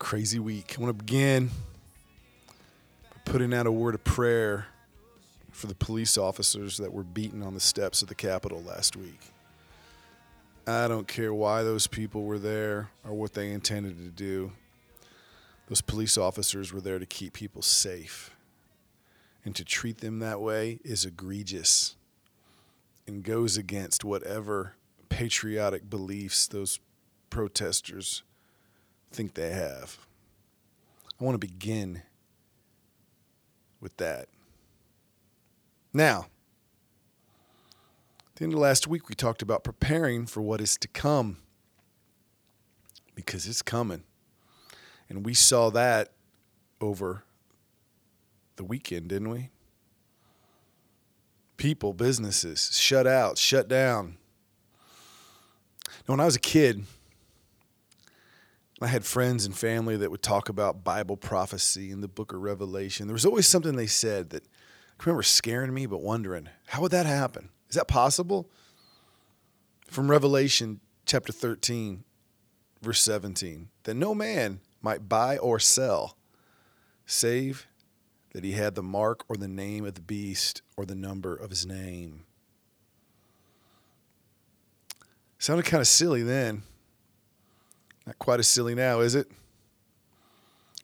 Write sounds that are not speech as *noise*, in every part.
crazy week. I want to begin by putting out a word of prayer for the police officers that were beaten on the steps of the Capitol last week. I don't care why those people were there or what they intended to do. Those police officers were there to keep people safe. And to treat them that way is egregious and goes against whatever patriotic beliefs those protesters think they have. I want to begin with that. Now, at the end of last week, we talked about preparing for what is to come because it's coming. And we saw that over the weekend, didn't we? People, businesses shut out, shut down. Now, when I was a kid, I had friends and family that would talk about Bible prophecy and the book of Revelation. There was always something they said that I remember scaring me, but wondering, how would that happen? Is that possible? From Revelation chapter 13, verse 17, that no man might buy or sell, save that he had the mark or the name of the beast or the number of his name. Sounded kind of silly then. Not quite as silly now, is it?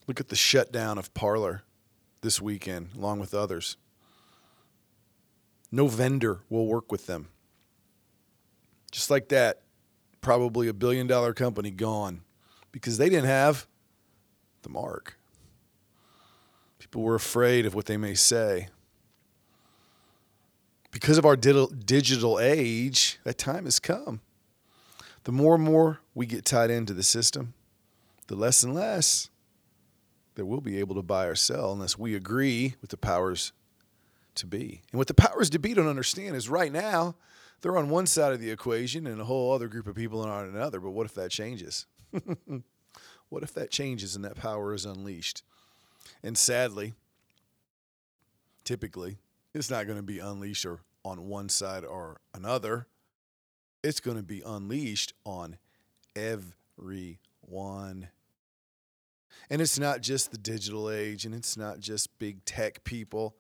Look at the shutdown of Parler this weekend, along with others. No vendor will work with them. Just like that, probably a billion dollar company gone because they didn't have the mark. People were afraid of what they may say. Because of our digital age, that time has come the more and more we get tied into the system, the less and less that we'll be able to buy or sell unless we agree with the powers to be. And what the powers to be don't understand is right now they're on one side of the equation and a whole other group of people are on another. But what if that changes? *laughs* what if that changes and that power is unleashed? And sadly, typically, it's not going to be unleashed or on one side or another it's going to be unleashed on everyone. And it's not just the digital age and it's not just big tech people.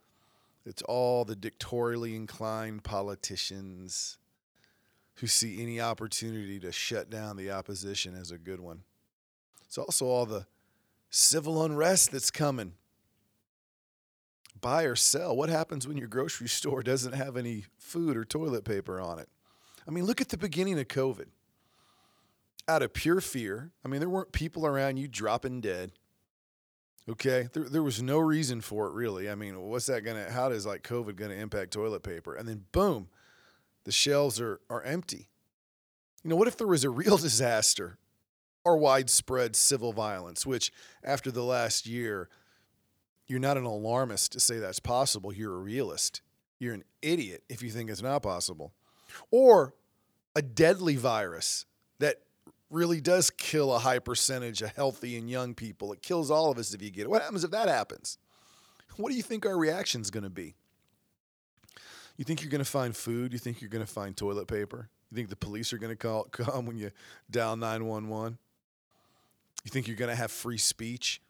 It's all the dictatorially inclined politicians who see any opportunity to shut down the opposition as a good one. It's also all the civil unrest that's coming. Buy or sell. What happens when your grocery store doesn't have any food or toilet paper on it? I mean, look at the beginning of COVID. Out of pure fear, I mean, there weren't people around you dropping dead. Okay, there, there was no reason for it really. I mean, what's that gonna? How does like COVID gonna impact toilet paper? And then boom, the shelves are are empty. You know, what if there was a real *laughs* disaster or widespread civil violence? Which, after the last year, you're not an alarmist to say that's possible. You're a realist. You're an idiot if you think it's not possible or a deadly virus that really does kill a high percentage of healthy and young people. It kills all of us if you get it. What happens if that happens? What do you think our reaction is going to be? You think you're going to find food? You think you're going to find toilet paper? You think the police are going to call, *laughs* come when you dial 911? You think you're going to have free speech?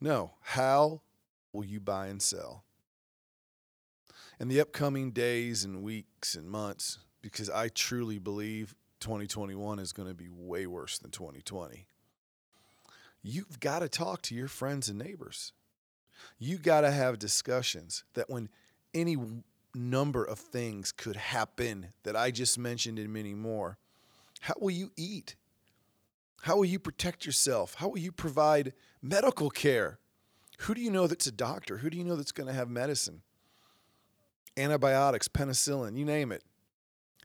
No. How will you buy and sell? In the upcoming days and weeks and months because I truly believe 2021 is going to be way worse than 2020. You've got to talk to your friends and neighbors. You got to have discussions that when any number of things could happen that I just mentioned and many more, how will you eat? How will you protect yourself? How will you provide medical care? Who do you know that's a doctor? Who do you know that's going to have medicine? Antibiotics, penicillin, you name it.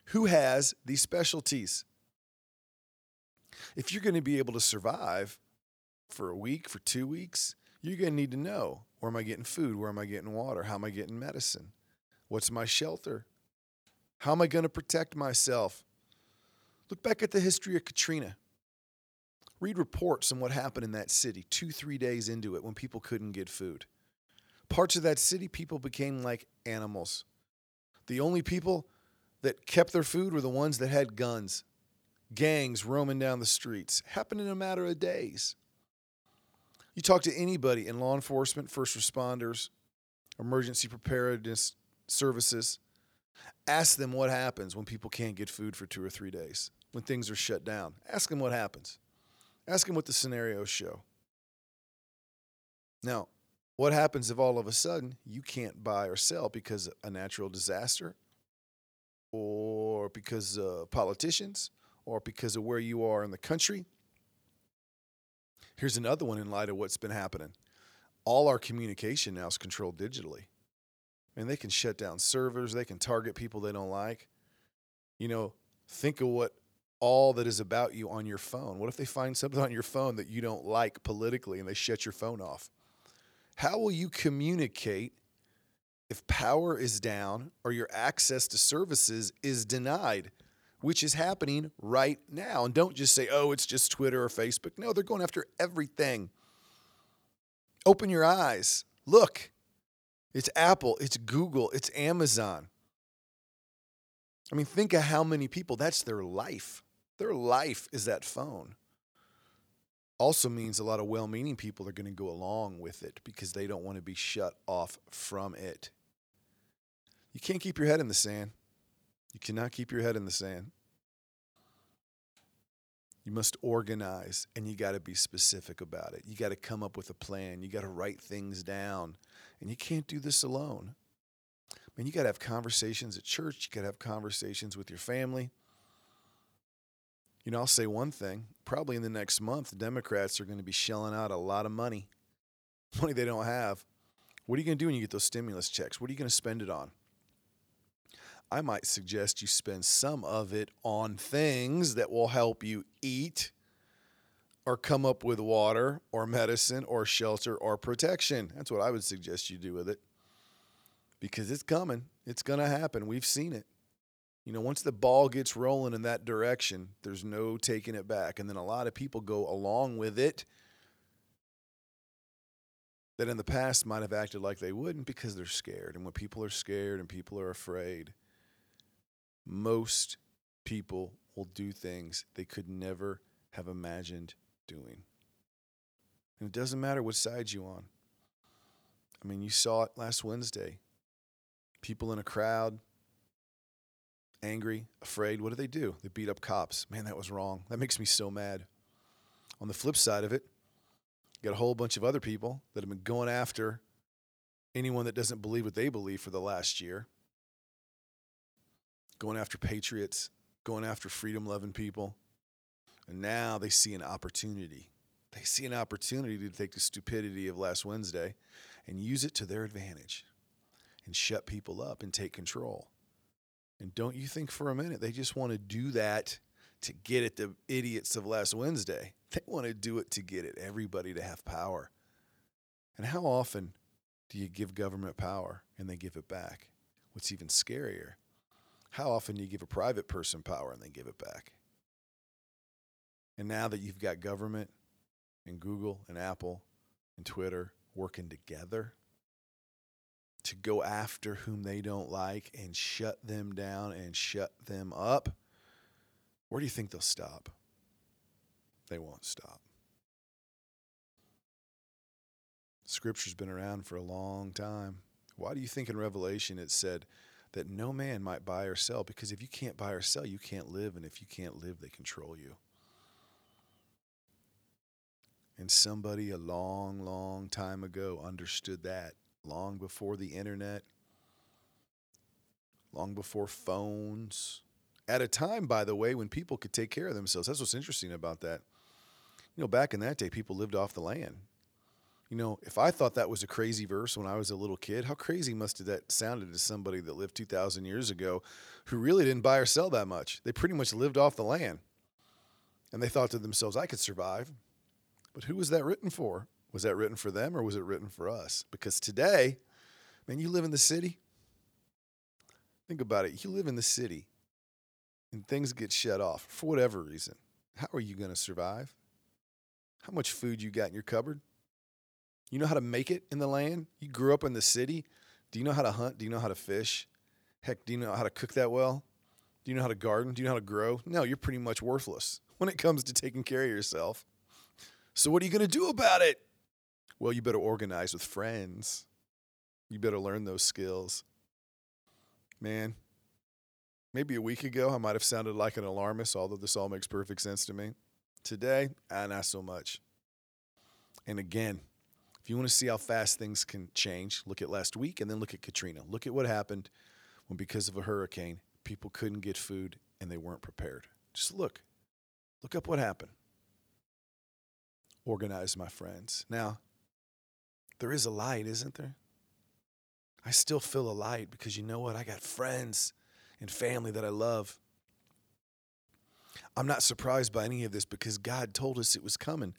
Who has these specialties? If you're going to be able to survive, for a week, for two weeks, you're going to need to know where am I getting food? Where am I getting water? How am I getting medicine? What's my shelter? How am I going to protect myself? Look back at the history of Katrina. Read reports on what happened in that city two, three days into it when people couldn't get food. Parts of that city, people became like animals. The only people that kept their food were the ones that had guns. Gangs roaming down the streets. Happened in a matter of days. You talk to anybody in law enforcement, first responders, emergency preparedness services, ask them what happens when people can't get food for two or three days, when things are shut down. Ask them what happens. Ask them what the scenarios show. Now, what happens if all of a sudden you can't buy or sell because of a natural disaster or because of politicians or because of where you are in the country? Here's another one in light of what's been happening. All our communication now is controlled digitally. And they can shut down servers, they can target people they don't like. You know, think of what all that is about you on your phone. What if they find something on your phone that you don't like politically and they shut your phone off? How will you communicate if power is down or your access to services is denied, which is happening right now? And don't just say, oh, it's just Twitter or Facebook. No, they're going after everything. Open your eyes. Look, it's Apple, it's Google, it's Amazon. I mean, think of how many people that's their life. Their life is that phone also means a lot of well meaning people are going to go along with it because they don't want to be shut off from it. You can't keep your head in the sand. You cannot keep your head in the sand. You must organize and you got to be specific about it. You got to come up with a plan. You got to write things down. And you can't do this alone. I mean, you got to have conversations at church, you got to have conversations with your family. You know, I'll say one thing. Probably in the next month, the Democrats are going to be shelling out a lot of money, *laughs* money they don't have. What are you going to do when you get those stimulus checks? What are you going to spend it on? I might suggest you spend some of it on things that will help you eat or come up with water or medicine or shelter or protection. That's what I would suggest you do with it because it's coming. It's going to happen. We've seen it. You know, once the ball gets rolling in that direction, there's no taking it back. And then a lot of people go along with it that in the past might have acted like they wouldn't because they're scared. And when people are scared and people are afraid, most people will do things they could never have imagined doing. And it doesn't matter what side you're on. I mean, you saw it last Wednesday. People in a crowd angry, afraid. What do they do? They beat up cops. Man, that was wrong. That makes me so mad. On the flip side of it, you got a whole bunch of other people that have been going after anyone that doesn't believe what they believe for the last year, going after patriots, going after freedom loving people. And now they see an opportunity. They see an opportunity to take the stupidity of last Wednesday and use it to their advantage and shut people up and take control. And don't you think for a minute they just want to do that to get at the idiots of last Wednesday? They want to do it to get at everybody to have power. And how often do you give government power and they give it back? What's even scarier, how often do you give a private person power and they give it back? And now that you've got government and Google and Apple and Twitter working together, to go after whom they don't like and shut them down and shut them up, where do you think they'll stop? They won't stop. Scripture's been around for a long time. Why do you think in Revelation it said that no man might buy or sell? Because if you can't buy or sell, you can't live. And if you can't live, they control you. And somebody a long, long time ago understood that long before the internet, long before phones. At a time, by the way, when people could take care of themselves. That's what's interesting about that. You know, back in that day, people lived off the land. You know, if I thought that was a crazy verse when I was a little kid, how crazy must have that sounded to somebody that lived 2,000 years ago who really didn't buy or sell that much? They pretty much lived off the land. And they thought to themselves, I could survive. But who was that written for? Was that written for them or was it written for us? Because today, man, you live in the city. Think about it. You live in the city and things get shut off for whatever reason. How are you going to survive? How much food you got in your cupboard? You know how to make it in the land? You grew up in the city. Do you know how to hunt? Do you know how to fish? Heck, do you know how to cook that well? Do you know how to garden? Do you know how to grow? No, you're pretty much worthless *laughs* when it comes to taking care of yourself. So, what are you going to do about it? Well, you better organize with friends. You better learn those skills. Man, maybe a week ago, I might have sounded like an alarmist, although this all makes perfect sense to me. Today, ah, not so much. And again, if you want to see how fast things can change, look at last week and then look at Katrina. Look at what happened when, because of a hurricane, people couldn't get food and they weren't prepared. Just look. Look up what happened. Organize, my friends. Now, there is a light, isn't there? I still feel a light because you know what? I got friends and family that I love. I'm not surprised by any of this because God told us it was coming.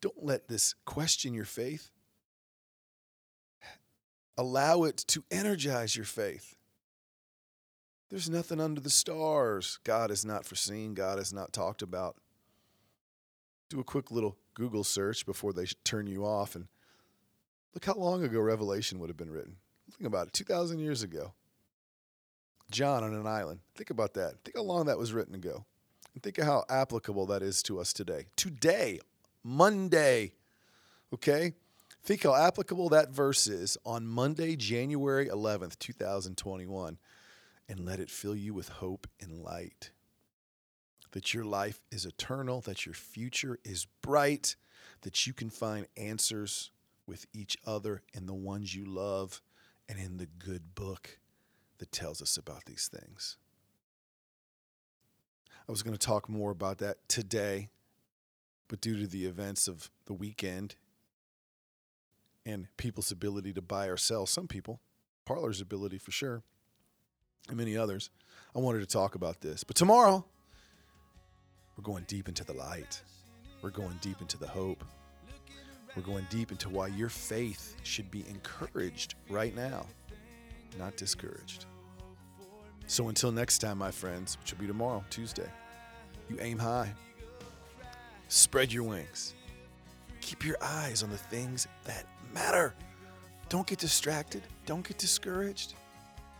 Don't let this question your faith. Allow it to energize your faith. There's nothing under the stars God has not foreseen, God has not talked about. Do a quick little Google search before they turn you off and look how long ago Revelation would have been written. Think about it 2,000 years ago. John on an island. Think about that. Think how long that was written ago. And think of how applicable that is to us today. Today, Monday. Okay? Think how applicable that verse is on Monday, January 11th, 2021. And let it fill you with hope and light. That your life is eternal, that your future is bright, that you can find answers with each other and the ones you love and in the good book that tells us about these things. I was going to talk more about that today, but due to the events of the weekend and people's ability to buy or sell, some people, Parler's ability for sure, and many others, I wanted to talk about this. But tomorrow, we're going deep into the light. We're going deep into the hope. We're going deep into why your faith should be encouraged right now, not discouraged. So until next time, my friends, which will be tomorrow, Tuesday, you aim high, spread your wings, keep your eyes on the things that matter. Don't get distracted, don't get discouraged.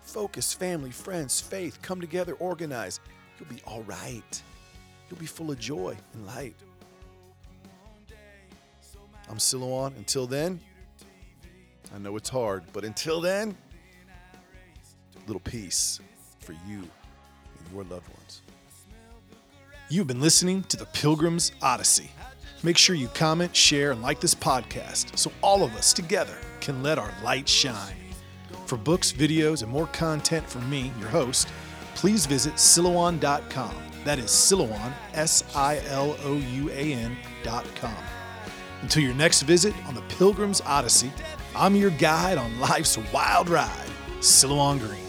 Focus, family, friends, faith, come together, organize. You'll be all right. You'll be full of joy and light. I'm Silouan. Until then, I know it's hard, but until then, a little peace for you and your loved ones. You've been listening to the Pilgrim's Odyssey. Make sure you comment, share, and like this podcast so all of us together can let our light shine. For books, videos, and more content from me, your host, please visit Silouan.com. That is Silouan, S I L O U A N.com. Until your next visit on the Pilgrim's Odyssey, I'm your guide on life's wild ride, Silouan Green.